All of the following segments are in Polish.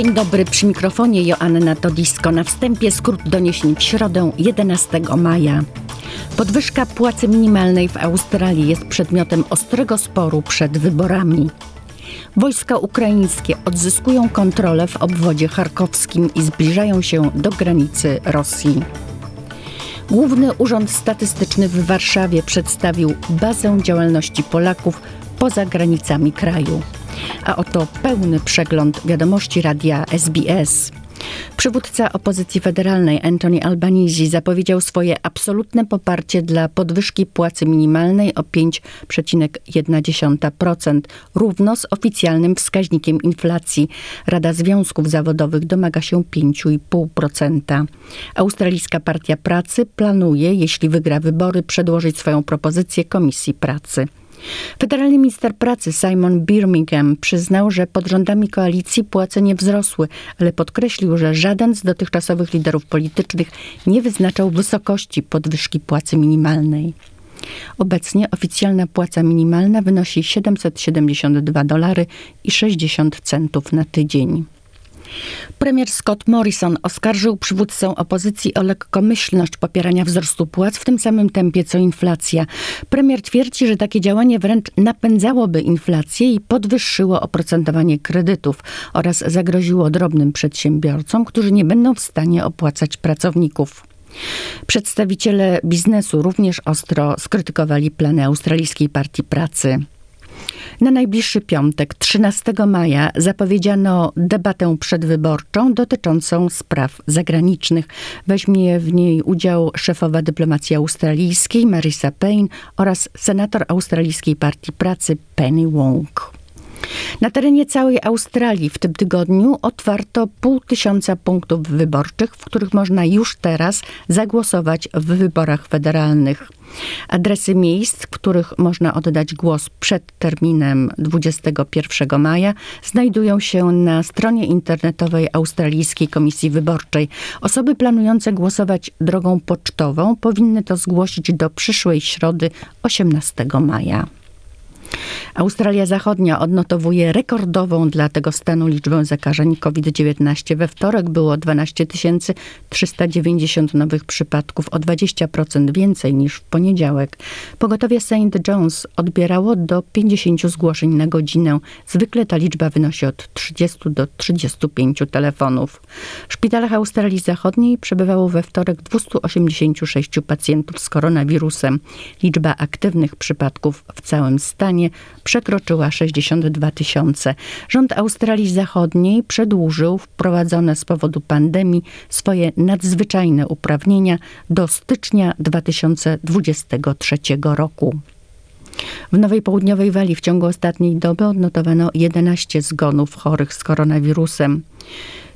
Dzień dobry, przy mikrofonie Joanna Todisko. Na wstępie skrót doniesień w środę 11 maja. Podwyżka płacy minimalnej w Australii jest przedmiotem ostrego sporu przed wyborami. Wojska ukraińskie odzyskują kontrolę w obwodzie charkowskim i zbliżają się do granicy Rosji. Główny Urząd Statystyczny w Warszawie przedstawił bazę działalności Polaków poza granicami kraju. A oto pełny przegląd wiadomości radia SBS. Przywódca opozycji federalnej Anthony Albanese zapowiedział swoje absolutne poparcie dla podwyżki płacy minimalnej o 5,1%, równo z oficjalnym wskaźnikiem inflacji. Rada Związków Zawodowych domaga się 5,5%. Australijska Partia Pracy planuje, jeśli wygra wybory, przedłożyć swoją propozycję Komisji Pracy. Federalny minister pracy Simon Birmingham przyznał, że pod rządami koalicji płace nie wzrosły, ale podkreślił, że żaden z dotychczasowych liderów politycznych nie wyznaczał wysokości podwyżki płacy minimalnej. Obecnie oficjalna płaca minimalna wynosi 772 dolary i 60 centów na tydzień. Premier Scott Morrison oskarżył przywódcę opozycji o lekkomyślność popierania wzrostu płac w tym samym tempie co inflacja. Premier twierdzi, że takie działanie wręcz napędzałoby inflację i podwyższyło oprocentowanie kredytów oraz zagroziło drobnym przedsiębiorcom, którzy nie będą w stanie opłacać pracowników. Przedstawiciele biznesu również ostro skrytykowali plany Australijskiej Partii Pracy. Na najbliższy piątek, 13 maja, zapowiedziano debatę przedwyborczą dotyczącą spraw zagranicznych. Weźmie w niej udział szefowa dyplomacji australijskiej Marisa Payne oraz senator Australijskiej Partii Pracy Penny Wong. Na terenie całej Australii w tym tygodniu otwarto pół tysiąca punktów wyborczych, w których można już teraz zagłosować w wyborach federalnych. Adresy miejsc, w których można oddać głos przed terminem 21 maja, znajdują się na stronie internetowej Australijskiej Komisji Wyborczej. Osoby planujące głosować drogą pocztową powinny to zgłosić do przyszłej środy 18 maja. Australia Zachodnia odnotowuje rekordową dla tego stanu liczbę zakażeń COVID-19. We wtorek było 12 390 nowych przypadków, o 20% więcej niż w poniedziałek. Pogotowie St. John's odbierało do 50 zgłoszeń na godzinę. Zwykle ta liczba wynosi od 30 do 35 telefonów. W szpitalach Australii Zachodniej przebywało we wtorek 286 pacjentów z koronawirusem. Liczba aktywnych przypadków w całym stanie przekroczyła 62 tysiące. Rząd Australii Zachodniej przedłużył wprowadzone z powodu pandemii swoje nadzwyczajne uprawnienia do stycznia 2023 roku. W Nowej Południowej Walii w ciągu ostatniej doby odnotowano 11 zgonów chorych z koronawirusem.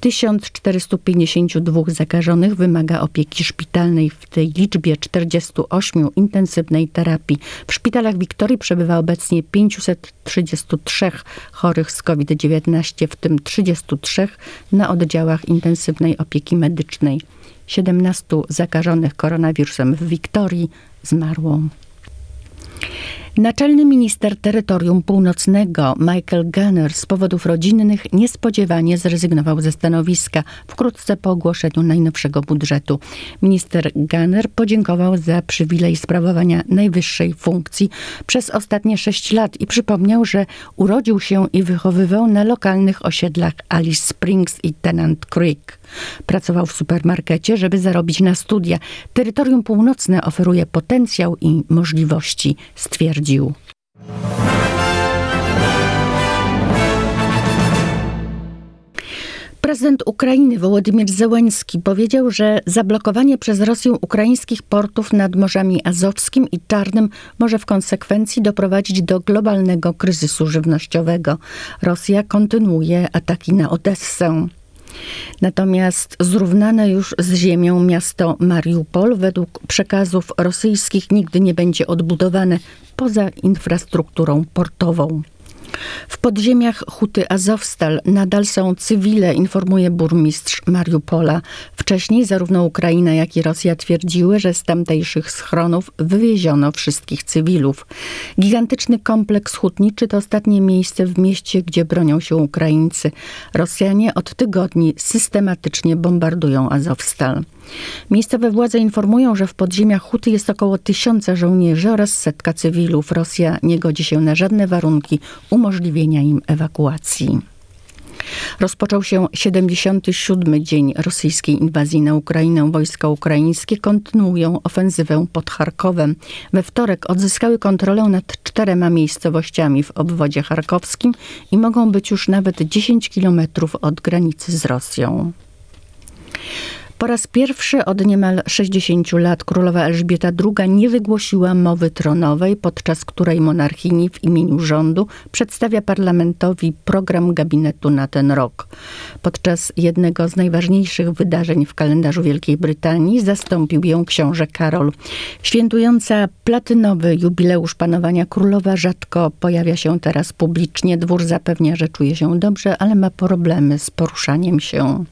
1452 zakażonych wymaga opieki szpitalnej, w tej liczbie 48 intensywnej terapii. W szpitalach Wiktorii przebywa obecnie 533 chorych z COVID-19, w tym 33 na oddziałach intensywnej opieki medycznej. 17 zakażonych koronawirusem w Wiktorii zmarło. Naczelny minister terytorium północnego Michael Gunner z powodów rodzinnych niespodziewanie zrezygnował ze stanowiska wkrótce po ogłoszeniu najnowszego budżetu. Minister Gunner podziękował za przywilej sprawowania najwyższej funkcji przez ostatnie sześć lat i przypomniał, że urodził się i wychowywał na lokalnych osiedlach Alice Springs i Tennant Creek. Pracował w supermarkecie, żeby zarobić na studia. Terytorium północne oferuje potencjał i możliwości, stwierdził. Prezydent Ukrainy Wołodymyr Zełenski powiedział, że zablokowanie przez Rosję ukraińskich portów nad Morzami Azowskim i Czarnym może w konsekwencji doprowadzić do globalnego kryzysu żywnościowego. Rosja kontynuuje ataki na Odessę. Natomiast zrównane już z ziemią miasto Mariupol według przekazów rosyjskich nigdy nie będzie odbudowane poza infrastrukturą portową. W podziemiach huty Azowstal nadal są cywile, informuje burmistrz Mariupola. Wcześniej zarówno Ukraina, jak i Rosja twierdziły, że z tamtejszych schronów wywieziono wszystkich cywilów. Gigantyczny kompleks hutniczy to ostatnie miejsce w mieście, gdzie bronią się Ukraińcy. Rosjanie od tygodni systematycznie bombardują Azowstal. Miejscowe władze informują, że w podziemiach huty jest około tysiąca żołnierzy oraz setka cywilów. Rosja nie godzi się na żadne warunki umożliwienia im ewakuacji. Rozpoczął się 77. dzień rosyjskiej inwazji na Ukrainę. Wojska ukraińskie kontynuują ofensywę pod Charkowem. We wtorek odzyskały kontrolę nad czterema miejscowościami w obwodzie charkowskim i mogą być już nawet 10 kilometrów od granicy z Rosją. Po raz pierwszy od niemal 60 lat królowa Elżbieta II nie wygłosiła mowy tronowej, podczas której monarchini w imieniu rządu przedstawia parlamentowi program gabinetu na ten rok. Podczas jednego z najważniejszych wydarzeń w kalendarzu Wielkiej Brytanii zastąpił ją książę Karol. Świętująca platynowy jubileusz panowania królowa rzadko pojawia się teraz publicznie. Dwór zapewnia, że czuje się dobrze, ale ma problemy z poruszaniem się.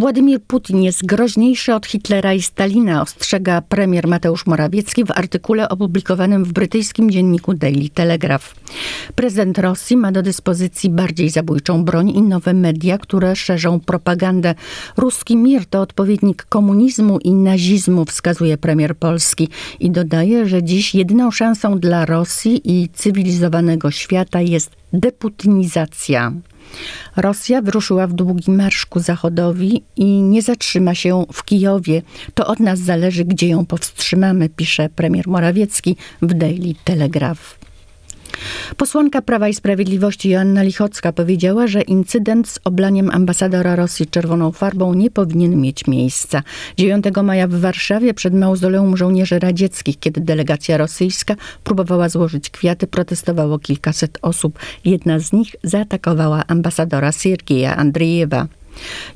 Władimir Putin jest groźniejszy od Hitlera i Stalina, ostrzega premier Mateusz Morawiecki w artykule opublikowanym w brytyjskim dzienniku Daily Telegraph. Prezydent Rosji ma do dyspozycji bardziej zabójczą broń i nowe media, które szerzą propagandę. Ruski mir to odpowiednik komunizmu i nazizmu, wskazuje premier Polski i dodaje, że dziś jedyną szansą dla Rosji i cywilizowanego świata jest deputinizacja. Rosja wyruszyła w długi marsz ku zachodowi i nie zatrzyma się w Kijowie. To od nas zależy, gdzie ją powstrzymamy, pisze premier Morawiecki w Daily Telegraph. Posłanka Prawa i Sprawiedliwości Joanna Lichocka powiedziała, że incydent z oblaniem ambasadora Rosji czerwoną farbą nie powinien mieć miejsca. 9 maja w Warszawie przed mauzoleum żołnierzy radzieckich, kiedy delegacja rosyjska próbowała złożyć kwiaty, protestowało kilkaset osób. Jedna z nich zaatakowała ambasadora Siergieja Andrzejewa.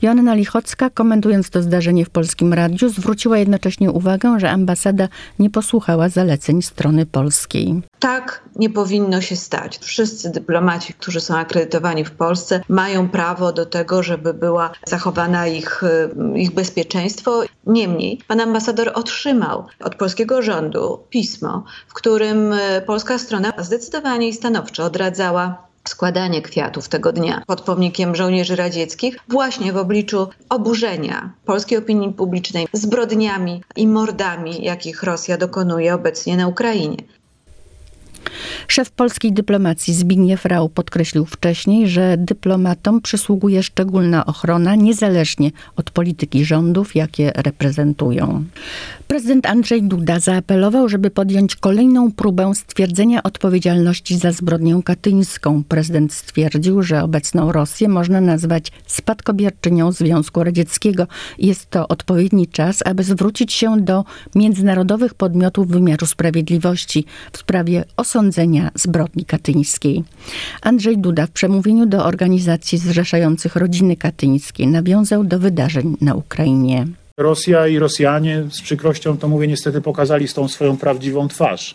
Joanna Lichocka, komentując to zdarzenie w Polskim Radiu, zwróciła jednocześnie uwagę, że ambasada nie posłuchała zaleceń strony polskiej. Tak nie powinno się stać. Wszyscy dyplomaci, którzy są akredytowani w Polsce, mają prawo do tego, żeby była zachowana ich, ich bezpieczeństwo. Niemniej pan ambasador otrzymał od polskiego rządu pismo, w którym polska strona zdecydowanie i stanowczo odradzała składanie kwiatów tego dnia pod pomnikiem żołnierzy radzieckich, właśnie w obliczu oburzenia polskiej opinii publicznej zbrodniami i mordami, jakich Rosja dokonuje obecnie na Ukrainie. Szef polskiej dyplomacji Zbigniew Rau podkreślił wcześniej, że dyplomatom przysługuje szczególna ochrona niezależnie od polityki rządów, jakie reprezentują. Prezydent Andrzej Duda zaapelował, żeby podjąć kolejną próbę stwierdzenia odpowiedzialności za zbrodnię katyńską. Prezydent stwierdził, że obecną Rosję można nazwać spadkobierczynią Związku Radzieckiego. Jest to odpowiedni czas, aby zwrócić się do międzynarodowych podmiotów wymiaru sprawiedliwości w sprawie osądzenia zbrodni katyńskiej. Andrzej Duda w przemówieniu do organizacji zrzeszających rodziny katyńskie nawiązał do wydarzeń na Ukrainie. Rosja i Rosjanie, z przykrością to mówię, niestety pokazali tą swoją prawdziwą twarz.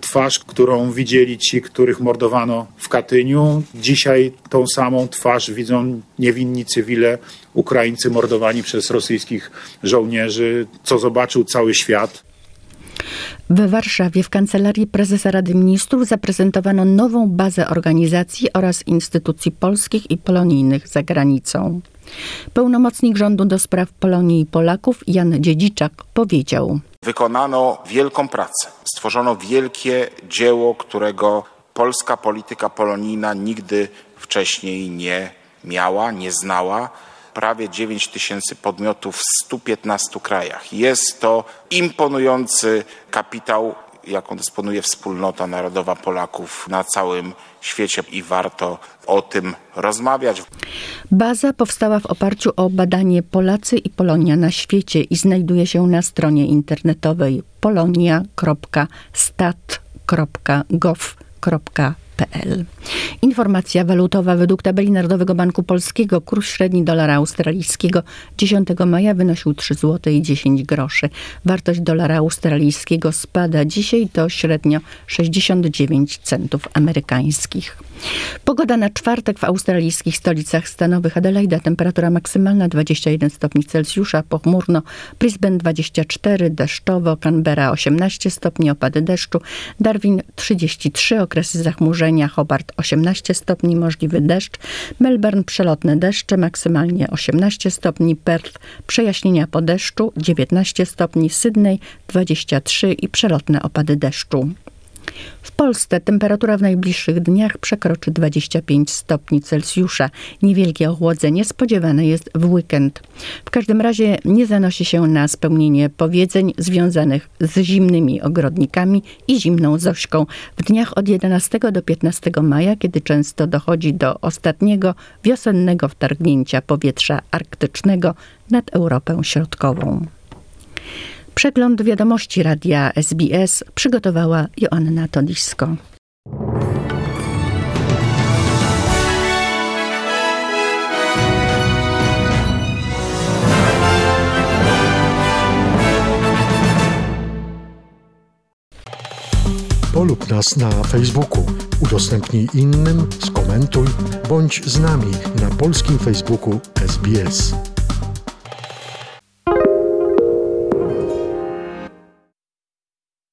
Twarz, którą widzieli ci, których mordowano w Katyniu. Dzisiaj tą samą twarz widzą niewinni cywile, Ukraińcy mordowani przez rosyjskich żołnierzy, co zobaczył cały świat. We Warszawie w Kancelarii Prezesa Rady Ministrów zaprezentowano nową bazę organizacji oraz instytucji polskich i polonijnych za granicą. Pełnomocnik rządu do spraw Polonii i Polaków Jan Dziedziczak powiedział: Wykonano wielką pracę, stworzono wielkie dzieło, którego polska polityka polonijna nigdy wcześniej nie miała, nie znała. Prawie 9 tysięcy podmiotów w 115 krajach. Jest to imponujący kapitał jaką dysponuje wspólnota narodowa Polaków na całym świecie i warto o tym rozmawiać. Baza powstała w oparciu o badanie Polacy i Polonia na świecie i znajduje się na stronie internetowej polonia.stat.gov.pl Informacja walutowa według tabeli Narodowego Banku Polskiego. Kurs średni dolara australijskiego. 10 maja wynosił 3 zł i 10 groszy. Wartość dolara australijskiego spada. Dzisiaj do średnio 69 centów amerykańskich. Pogoda na czwartek w australijskich stolicach stanowych. Adelaida temperatura maksymalna 21 stopni Celsjusza, pochmurno, Brisbane 24, deszczowo, Canberra 18 stopni, opady deszczu, Darwin 33, okresy zachmurzenia, Hobart 18 stopni, możliwy deszcz, Melbourne przelotne deszcze, maksymalnie 18 stopni, Perth przejaśnienia po deszczu 19 stopni, Sydney 23 i przelotne opady deszczu. W Polsce temperatura w najbliższych dniach przekroczy 25 stopni Celsjusza. Niewielkie ochłodzenie spodziewane jest w weekend. W każdym razie nie zanosi się na spełnienie powiedzeń związanych z zimnymi ogrodnikami i zimną Zośką w dniach od 11 do 15 maja, kiedy często dochodzi do ostatniego wiosennego wtargnięcia powietrza arktycznego nad Europę Środkową. Przegląd wiadomości radia SBS przygotowała Joanna Todisko. Polub nas na Facebooku, udostępnij innym, skomentuj, bądź z nami na polskim Facebooku SBS.